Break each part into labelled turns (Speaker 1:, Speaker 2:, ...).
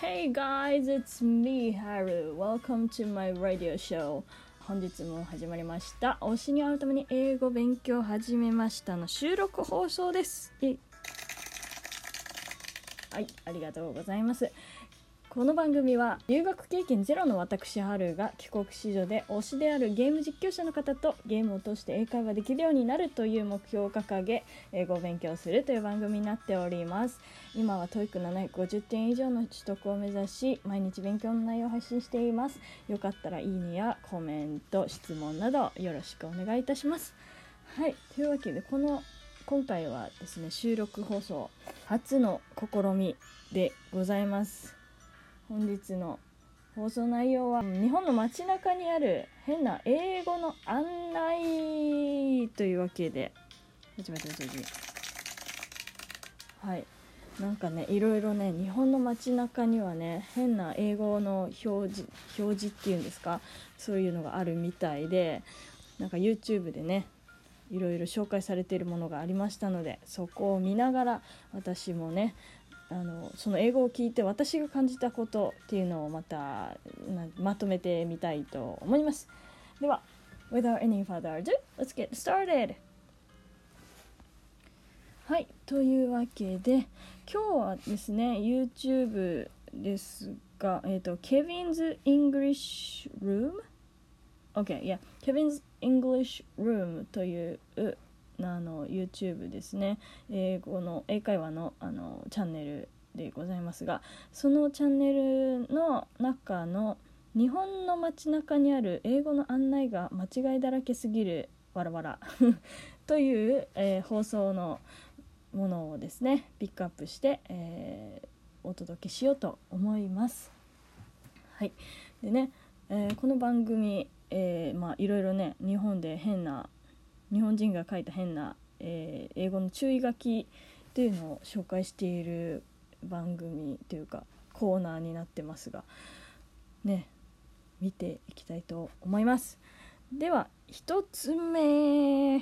Speaker 1: Hey guys, it's me, Haru. Welcome to my radio show. 本日も始まりました。推しに会うために英語勉強始めましたの収録放送です。はい、ありがとうございます。この番組は留学経験ゼロの私ハルが帰国子女で推しであるゲーム実況者の方とゲームを通して英会話できるようになるという目標を掲げ英語を勉強するという番組になっております。今は TOEIC750 点以上の取得を目指し毎日勉強の内容を配信しています。よかったらいいねやコメント質問などよろしくお願いいたします。はいというわけでこの今回はですね収録放送初の試みでございます。本日の放送内容は日本の街中にある変な英語の案内というわけで始めて始めてはいなんかねいろいろね日本の街中にはね変な英語の表示表示っていうんですか？そういうのがあるみたいでなんか YouTube でねいろいろ紹介されているものがありましたのでそこを見ながら私もねあのその英語を聞いて私が感じたことっていうのをまたまとめてみたいと思います。では without any further ado let's get started. はいというわけで今日はですね YouTube ですがえっ、とケビンズ・イングリッシュ・ルーム OK いや Kevin's English Room というあの YouTube ですね英語の英会話のあのチャンネルでございますがそのチャンネルの中の日本の街中にある英語の案内が間違いだらけすぎるわらわら という、えー、放送のものをですねピックアップして、えー、お届けしようと思います。はいでね、えー、この番組、えまあ、いろいろね日本で変な日本人が書いた変な、えー、英語の注意書きっていうのを紹介している番組というかコーナーになってますがね見ていきたいと思います。では1つ目。え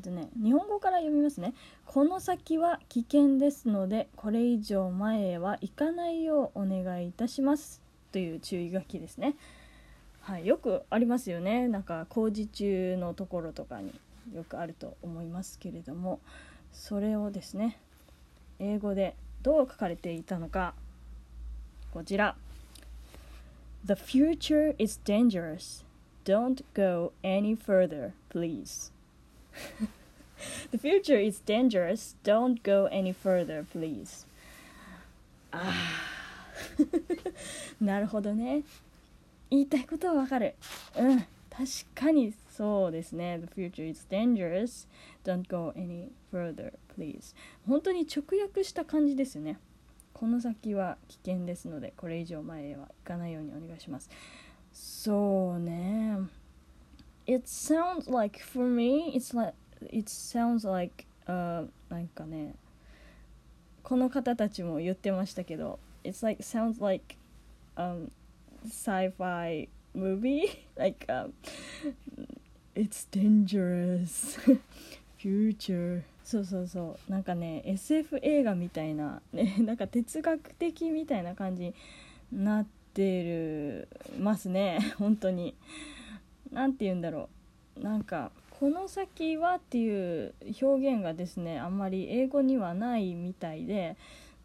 Speaker 1: っとね日本語から読みますね。この先は危険ですのでこれ以上前へは行かないようお願いいたします。という注意書きですね。はい、よくありますよねなんか工事中のところとかによくあると思いますけれどもそれをですね英語でどう書かれていたのかこちら The future is dangerous don't go any further please The future is dangerous don't go any further please ああなるほどね言いたいことはわかる。うん、確かにそうですね。The future is dangerous. Don't go any further, please. 本当に直訳した感じですよね。この先は危険ですので、これ以上前へは行かないようにお願いします。そうね。It sounds like, for me, it's like, it sounds like, uh, なんかね、この方たちも言ってましたけど、It's like, sounds like, um, sci-fi movie? Like um, it's dangerous. Future. そうそうそう。なんかね SF 映画みたいな、ね、なんか哲学的みたいな感じになってるますね。本当に。何て言うんだろう。なんかこの先はっていう表現がですねあんまり英語にはないみたいで。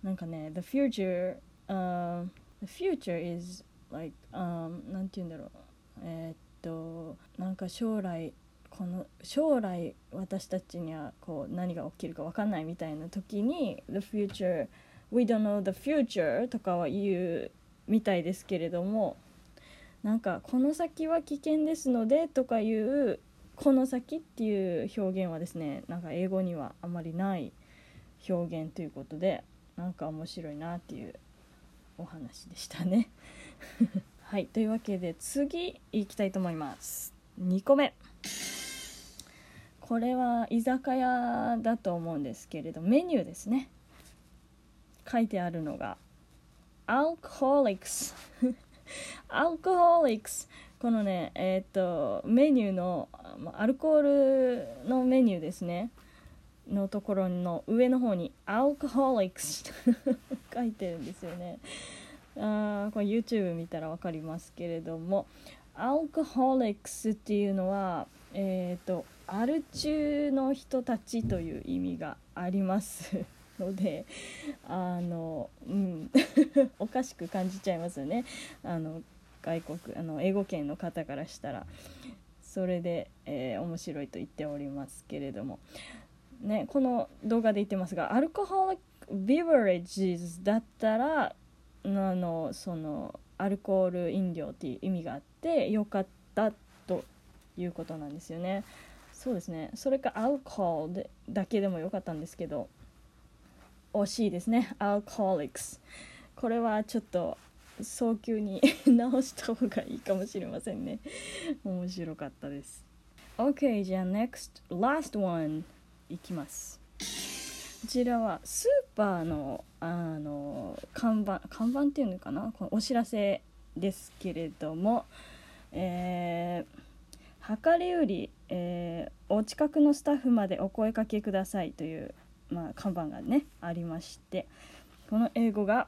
Speaker 1: なんかね the future、uh, the future is like、um, なんて言うんだろうえー、っとなんか将来この将来私たちにはこう何が起きるか分かんないみたいな時に The future We don't know the future とかは言うみたいですけれどもなんかこの先は危険ですのでとかいうこの先っていう表現はですねなんか英語にはあまりない表現ということでなんか面白いなっていうお話でしたね。はいというわけで次いきたいと思います。2個目。これは居酒屋だと思うんですけれどメニューですね。書いてあるのが Alcoholics Alcoholics このねえっ、とメニューのアルコールのメニューですね。のところの上の方に「alcoholics」書いてるんですよね。あこれ YouTube 見たら分かりますけれども alcoholics っていうのはえっ、ー、とアル中の人たちという意味がありますのであのうん おかしく感じちゃいますよね。あの外国あの英語圏の方からしたら。それで、えー、面白いと言っておりますけれども、ね、この動画で言ってますがアルコホリック・ビバレッジズだったらのそのアルコール飲料っていう意味があってよかったということなんですよね。そうですね。それかアルコールだけでもよかったんですけど惜しいですね。アルコーリックス。これはちょっと早急に直した方がいいかもしれませんね。面白かったです。OK じゃあ NEXT last one いきます。ちらはスーパーのあの看板看板っていうのかなこのお知らせですけれどもえー、量り売り、えー、お近くのスタッフまでお声かけくださいという、まあ、看板がねありましてこの英語が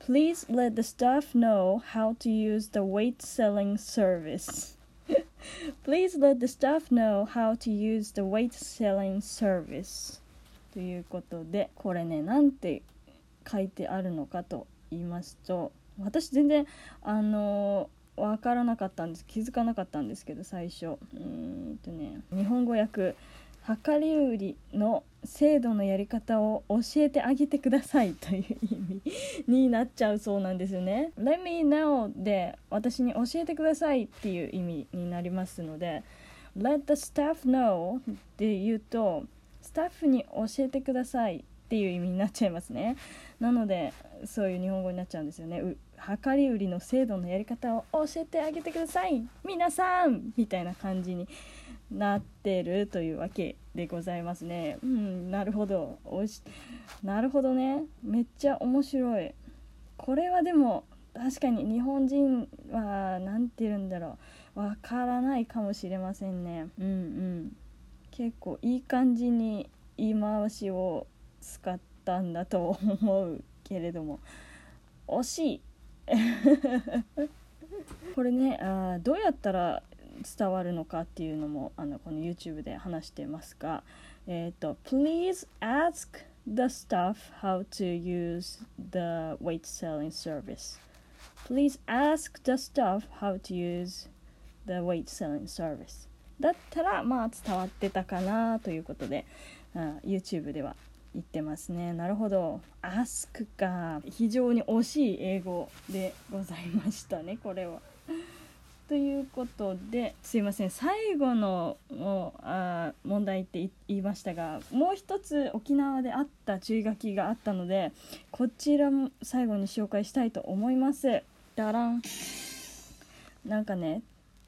Speaker 1: Please let the staff know how to use the weight selling service. Please let the staff know how to use the weight selling service. ということで、これね、なんて書いてあるのかと言いますと、私全然、あのわからなかったんです気づかなかったんですけど最初うんとね日本語訳量り売りの制度のやり方を教えてあげてくださいという意味になっちゃうそうなんですよね。Let me know で私に教えてくださいっていう意味になりますので Let the staff know って言うとスタッフに教えてくださいっていう意味になっちゃいますね。なのでそういう日本語になっちゃうんですよね。量り売りの制度のやり方を教えてあげてください皆さんみたいな感じになってるというわけでございますね。うん、なるほど。おしなるほどね。めっちゃ面白い。これはでも確かに日本人は何て言うんだろう。わからないかもしれませんね。うんうん。結構いい感じに言い回しを使ったんだと思うけれども惜しいこれねあどうやったら伝わるのかっていうのもあのこの YouTube で話してますが、えっ、ー、と Please ask the staff how to use the weight selling service Please ask the staff how to use the weight selling service だったらまあ伝わってたかなということで、うん、YouTube では言ってますね。なるほど。ask か。非常に惜しい英語でございましたねこれは。ということですいません。最後のあ問題って言いましたがもう一つ沖縄であった注意書きがあったのでこちらも最後に紹介したいと思います。ダラン。なんかね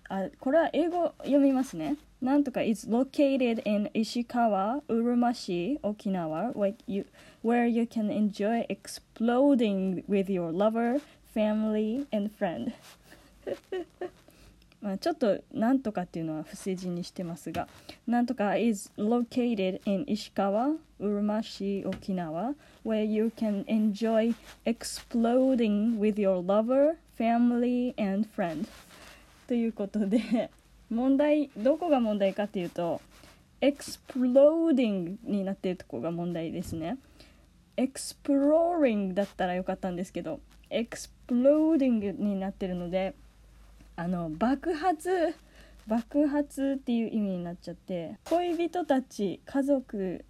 Speaker 1: あこれは英語読みますねなんとか is located in Ishikawa, Urumashi, Okinawa, where you, where you can enjoy exploding with your lover, family, and friend まあちょっとなんとかっていうのは不正字にしてますがなんとか is located in Ishikawa, Urumashi, Okinawa where you can enjoy exploding with your lover, family and friend ということで 問題どこが問題かっていうと exploding になってるとこが問題ですね。exploring だったらよかったんですけど exploding になってるのであの爆発爆発っていう意味になっちゃって恋人たち家族、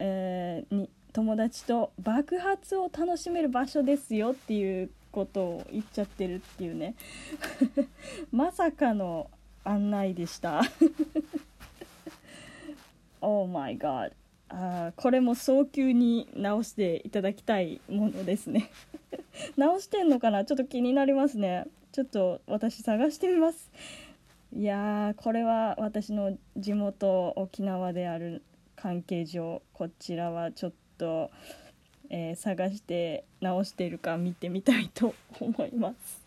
Speaker 1: えー、に友達と爆発を楽しめる場所ですよっていうことを言っちゃってるっていうね。まさかの案内でした。Oh my god あこれも早急に直していただきたいものですね。直してんのかな？ちょっと気になりますね。ちょっと私探してみます。いやーこれは私の地元沖縄である関係上こちらはちょっと、えー、探して直してるか見てみたいと思います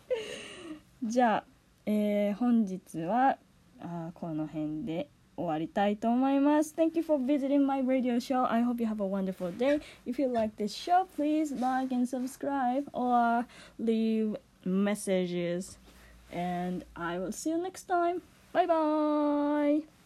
Speaker 1: じゃあ、えー、本日はあこの辺で終わりたいと思います Thank you for visiting my radio show I hope you have a wonderful day If you like this show please like and subscribe or leave messages and I will see you next time bye bye